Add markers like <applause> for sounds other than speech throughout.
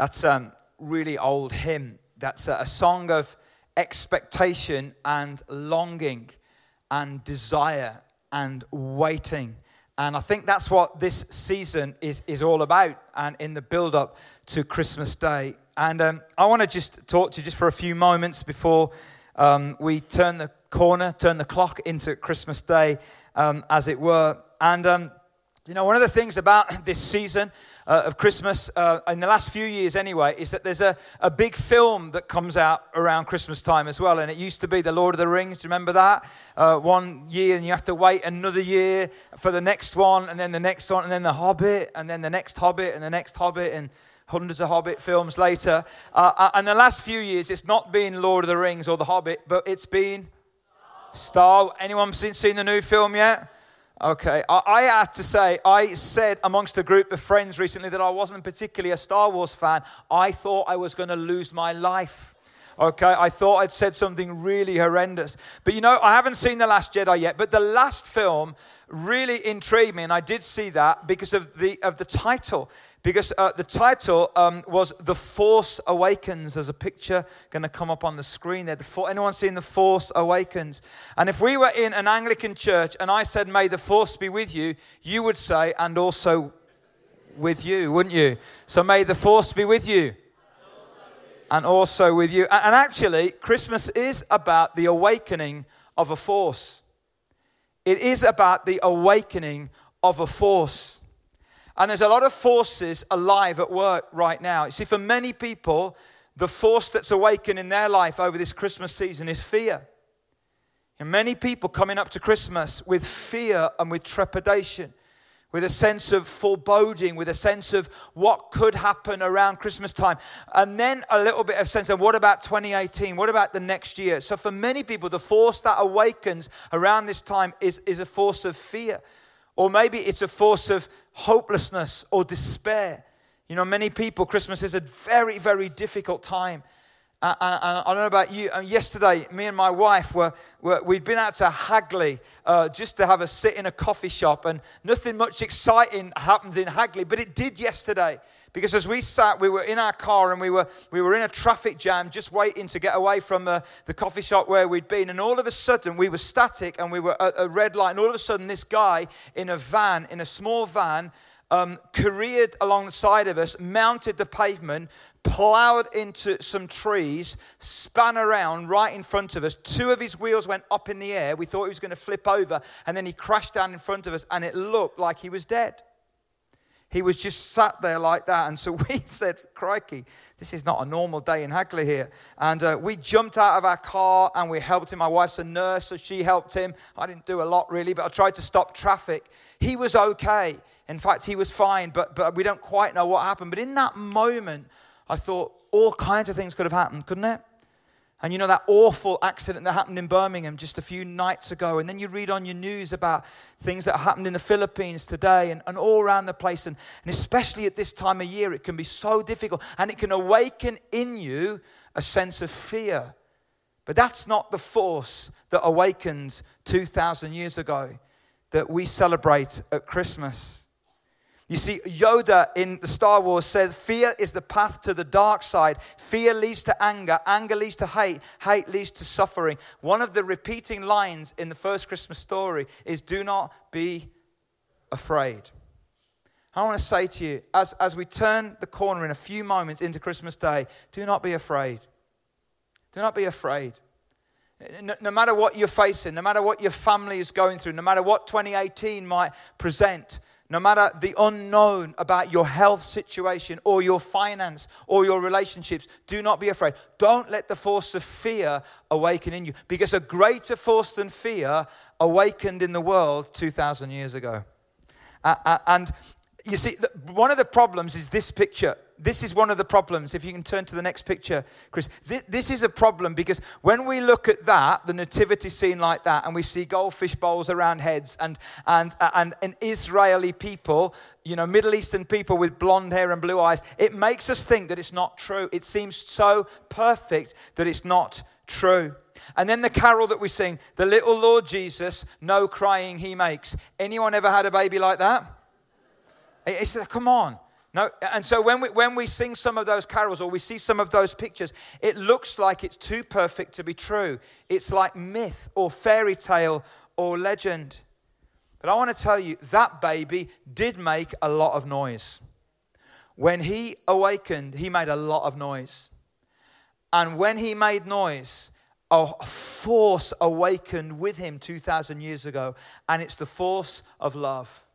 That's a um, really old hymn. That's a, song of expectation and longing and desire and waiting. And I think that's what this season is, is all about and in the build up to Christmas Day. And um, I want to just talk to you just for a few moments before um, we turn the corner, turn the clock into Christmas Day, um, as it were. And, um, you know, one of the things about <coughs> this season uh, of Christmas, uh, in the last few years anyway, is that there's a, a big film that comes out around Christmas time as well. And it used to be The Lord of the Rings. Remember that? Uh, one year, and you have to wait another year for the next one, and then the next one, and then The Hobbit, and then the next Hobbit, and the next Hobbit, and hundreds of Hobbit films later. Uh, uh and the last few years, it's not been Lord of the Rings or The Hobbit, but it's been Star. Anyone seen, seen the new film yet? Okay, I, I had to say, I said amongst a group of friends recently that I wasn't particularly a Star Wars fan. I thought I was going to lose my life. Okay, I thought I'd said something really horrendous. But you know, I haven't seen The Last Jedi yet, but the last film really intrigued me, and I did see that because of the, of the title because uh, the title um, was The Force Awakens. There's a picture going to come up on the screen there. The For- anyone seen The Force Awakens? And if we were in an Anglican church and I said, May the Force be with you, you would say, and also with you, wouldn't you? So may the Force be with you. And also with you. And actually, Christmas is about the awakening of a force. It is about the awakening of a force. And there's a lot of forces alive at work right now. You see, for many people, the force that's awakened in their life over this Christmas season is fear. And many people coming up to Christmas with fear and with trepidation, with a sense of foreboding, with a sense of what could happen around Christmas time. And then a little bit of sense of what about 2018? What about the next year? So for many people, the force that awakens around this time is, is a force of fear. Or maybe it's a force of hopelessness or despair. You know, many people, Christmas is a very, very difficult time. Uh, I don't know about you. Uh, yesterday, me and my wife were, were we'd been out to Hagley uh, just to have a sit in a coffee shop, and nothing much exciting happens in Hagley, but it did yesterday. Because as we sat, we were in our car and we were, we were in a traffic jam just waiting to get away from the, the coffee shop where we'd been. And all of a sudden, we were static and we were at a red light. And all of a sudden, this guy in a van, in a small van, um, careered alongside of us, mounted the pavement, plowed into some trees, spun around right in front of us. Two of his wheels went up in the air. We thought he was going to flip over, and then he crashed down in front of us, and it looked like he was dead. He was just sat there like that. And so <laughs> we said, Crikey, this is not a normal day in Hagley here. And uh, we jumped out of our car and we helped him. My wife's a nurse, so she helped him. I didn't do a lot really, but I tried to stop traffic. He was okay. In fact, he was fine, but, but we don't quite know what happened. But in that moment, I thought all kinds of things could have happened, couldn't it? And you know that awful accident that happened in Birmingham just a few nights ago. And then you read on your news about things that happened in the Philippines today and, and all around the place. And, and especially at this time of year, it can be so difficult and it can awaken in you a sense of fear. But that's not the force that awakened 2,000 years ago that we celebrate at Christmas. You see, Yoda in the Star Wars says, Fear is the path to the dark side. Fear leads to anger. Anger leads to hate. Hate leads to suffering. One of the repeating lines in the first Christmas story is, Do not be afraid. I want to say to you, as, as we turn the corner in a few moments into Christmas Day, do not be afraid. Do not be afraid. No, no, matter what you're facing, no matter what your family is going through, no matter what 2018 might present, no matter the unknown about your health situation or your finance or your relationships, do not be afraid. Don't let the force of fear awaken in you because a greater force than fear awakened in the world 2,000 years ago. Uh, and you see, one of the problems is this picture this is one of the problems. If you can turn to the next picture, Chris. This, this, is a problem because when we look at that, the nativity scene like that, and we see goldfish bowls around heads and, and, uh, and, and Israeli people, you know, Middle Eastern people with blonde hair and blue eyes, it makes us think that it's not true. It seems so perfect that it's not true. And then the carol that we sing, the little Lord Jesus, no crying he makes. Anyone ever had a baby like that? It's, come on. No, and so when we, when we sing some of those carols or we see some of those pictures, it looks like it's too perfect to be true. It's like myth or fairy tale or legend. But I want to tell you, that baby did make a lot of noise. When he awakened, he made a lot of noise. And when he made noise, a force awakened with him 2,000 years ago, and it's the force of love.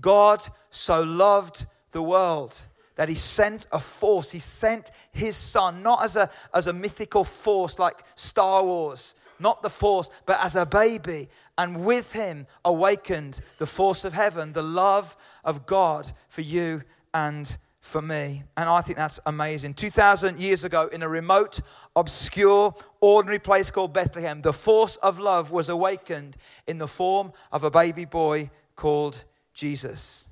God so loved the world that he sent a force. He sent his son, not as a, as a mythical force like Star Wars, not the force, but as a baby. And with him awakened the force of heaven, the love of God for you and for me. And I think that's amazing. 2,000 years ago, in a remote, obscure, ordinary place called Bethlehem, the force of love was awakened in the form of a baby boy called Jesus.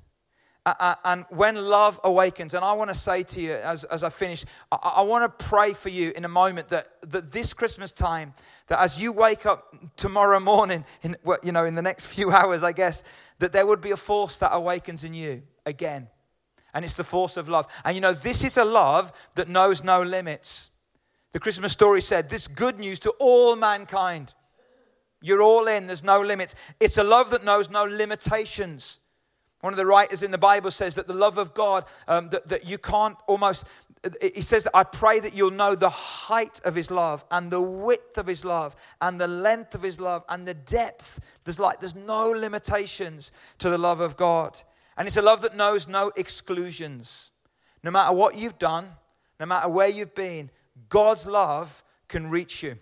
Uh, uh, and when love awakens, and I want to say to you as, as I finish, I, I want to pray for you in a moment that, that this Christmas time, that as you wake up tomorrow morning, in, you know, in the next <laughs> few hours, I guess, that there would be a force that awakens in you again. And it's the force of love. And you know, this is a love that knows no limits. The Christmas story said, This good news to all mankind. You're all in, there's no limits. It's a love that knows no limitations. One of the writers in the Bible says that the love of God, um, that, that you can't almost, he says that I pray that you'll know the height of his love and the width of his love and the length of his love and the depth. There's like, there's no limitations to the love of God. And it's a love that knows no exclusions. No matter what you've done, no matter where you've been, God's love can reach you.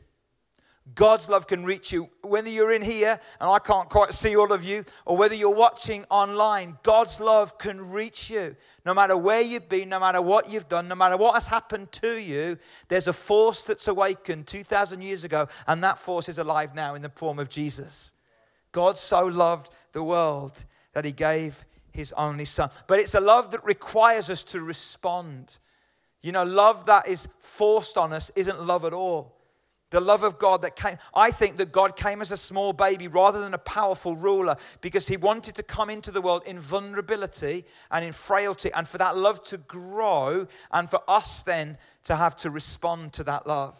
God's love can reach you. Whether you're in here and I can't quite see all of you, or whether you're watching online, God's love can reach you. No matter where you've been, no matter what you've done, no matter what has happened to you, there's a force that's awakened 2,000 years ago, and that force is alive now in the form of Jesus. God so loved the world that he gave his only son. But it's a love that requires us to respond. You know, love that is forced on us isn't love at all the love of God that came. I think that God came as a small baby rather than a powerful ruler because he wanted to come into the world in vulnerability and in frailty and for that love to grow and for us then to have to respond to that love.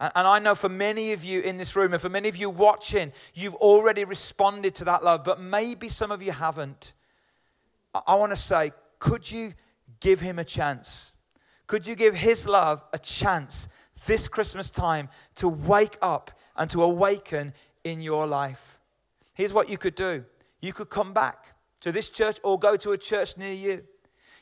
And I know for many of you in this room and for many of you watching, you've already responded to that love, but maybe some of you haven't. I want to say, could you give him a chance? Could you give his love a chance this Christmas time to wake up and to awaken in your life. Here's what you could do you could come back to this church or go to a church near you.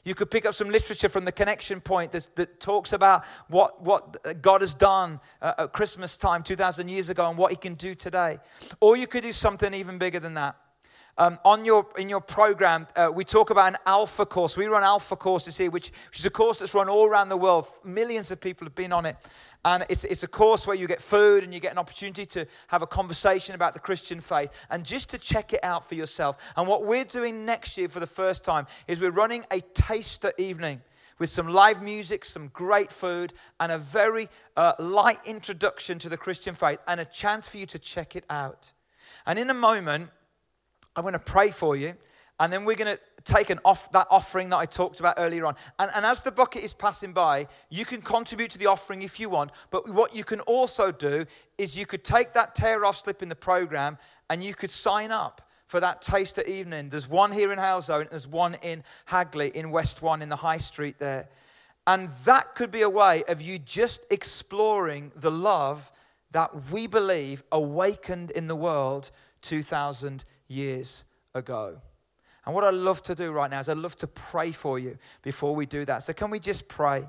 You could pick up some literature from the connection point that, that talks about what, what God has done uh, at Christmas time 2,000 years ago and what He can do today. Or you could do something even bigger than that. Um, on your in your program, uh, we talk about an alpha course. We run alpha courses here, which, which is a course that's run all around the world. Millions of people have been on it. And it's, it's a course where you get food and you get an opportunity to have a conversation about the Christian faith and just to check it out for yourself. And what we're doing next year for the first time is we're running a taster evening with some live music, some great food, and a very uh, light introduction to the Christian faith and a chance for you to check it out. And in a moment, I'm going to pray for you, and then we're going to taken off that offering that I talked about earlier on. And, and as the bucket is passing by, you can contribute to the offering if you want. But what you can also do is you could take that tear off slip in the program and you could sign up for that taster evening. There's one here in Halesowen, there's one in Hagley in West One in the High Street there. And that could be a way of you just exploring the love that we believe awakened in the world 2,000 years ago. And what I love to do right now is I love to pray for you before we do that. So, can we just pray?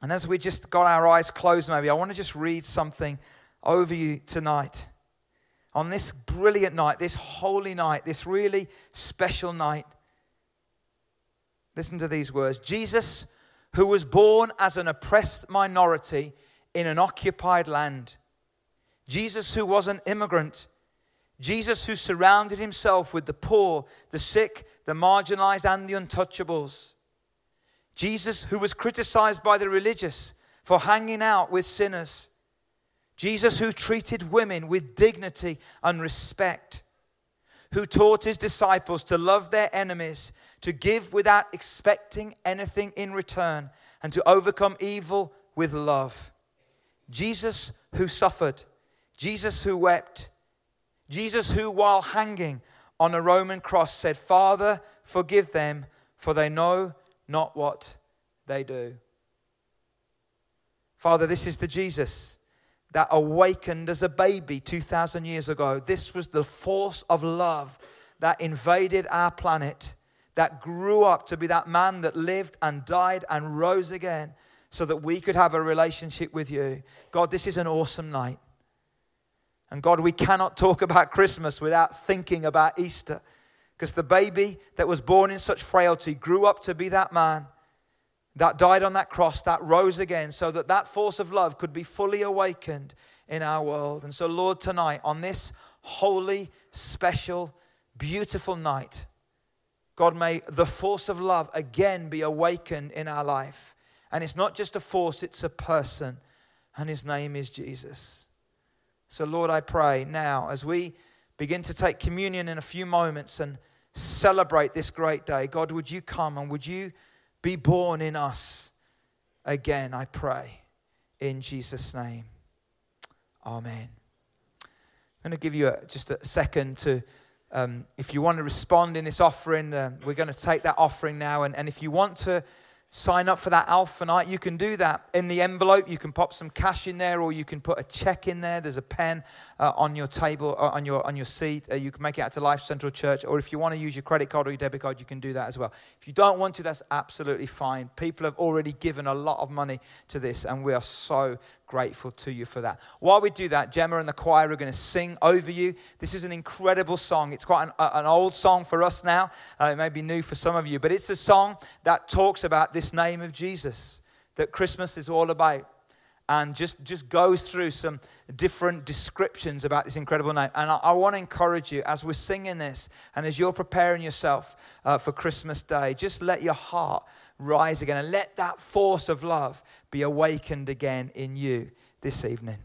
And as we just got our eyes closed, maybe I want to just read something over you tonight. On this brilliant night, this holy night, this really special night. Listen to these words Jesus, who was born as an oppressed minority in an occupied land. Jesus, who was an immigrant Jesus, who surrounded himself with the poor, the sick, the marginalized, and the untouchables. Jesus, who was criticized by the religious for hanging out with sinners. Jesus, who treated women with dignity and respect. Who taught his disciples to love their enemies, to give without expecting anything in return, and to overcome evil with love. Jesus who suffered, Jesus who wept, Jesus who, while hanging on a Roman cross, said, Father, forgive them, for they know not what they do. Father, this is the Jesus that awakened as a baby 2,000 years ago. This was the force of love that invaded our planet, that grew up to be that man that lived and died and rose again so that we could have a relationship with you. God, this is an awesome night. And God, we cannot talk about Christmas without thinking about Easter. Because the baby that was born in such frailty grew up to be that man that died on that cross, that rose again, so that that force of love could be fully awakened in our world. And so, Lord, tonight, on this holy, special, beautiful night, God, may the force of love again be awakened in our life. And it's not just a force, it's a person, and his name is Jesus. So, Lord, I pray now as we begin to take communion in a few moments and celebrate this great day, God, would you come and would you be born in us again, I pray, in Jesus' name. Amen. I'm going to give you a, just a second to, um, if you want to respond in this offering, uh, we're going to take that offering now. And, and if you want to, sign up for that alpha night you can do that in the envelope you can pop some cash in there or you can put a check in there there's a pen uh, on your table uh, on your on your seat uh, you can make it out to life central church or if you want to use your credit card or your debit card you can do that as well if you don't want to that's absolutely fine people have already given a lot of money to this and we are so grateful to you for that. While we do that, Gemma and the choir are going to sing over you. This is an incredible song. It's quite an, an old song for us now. Uh, it may be new for some of you, but it's a song that talks about this name of Jesus that Christmas is all about. And just, just goes through some different descriptions about this incredible name. And I, I want to encourage you as we're singing this and as you're preparing yourself uh, for Christmas Day, just let your heart rise again and let that force of love be awakened again in you this evening.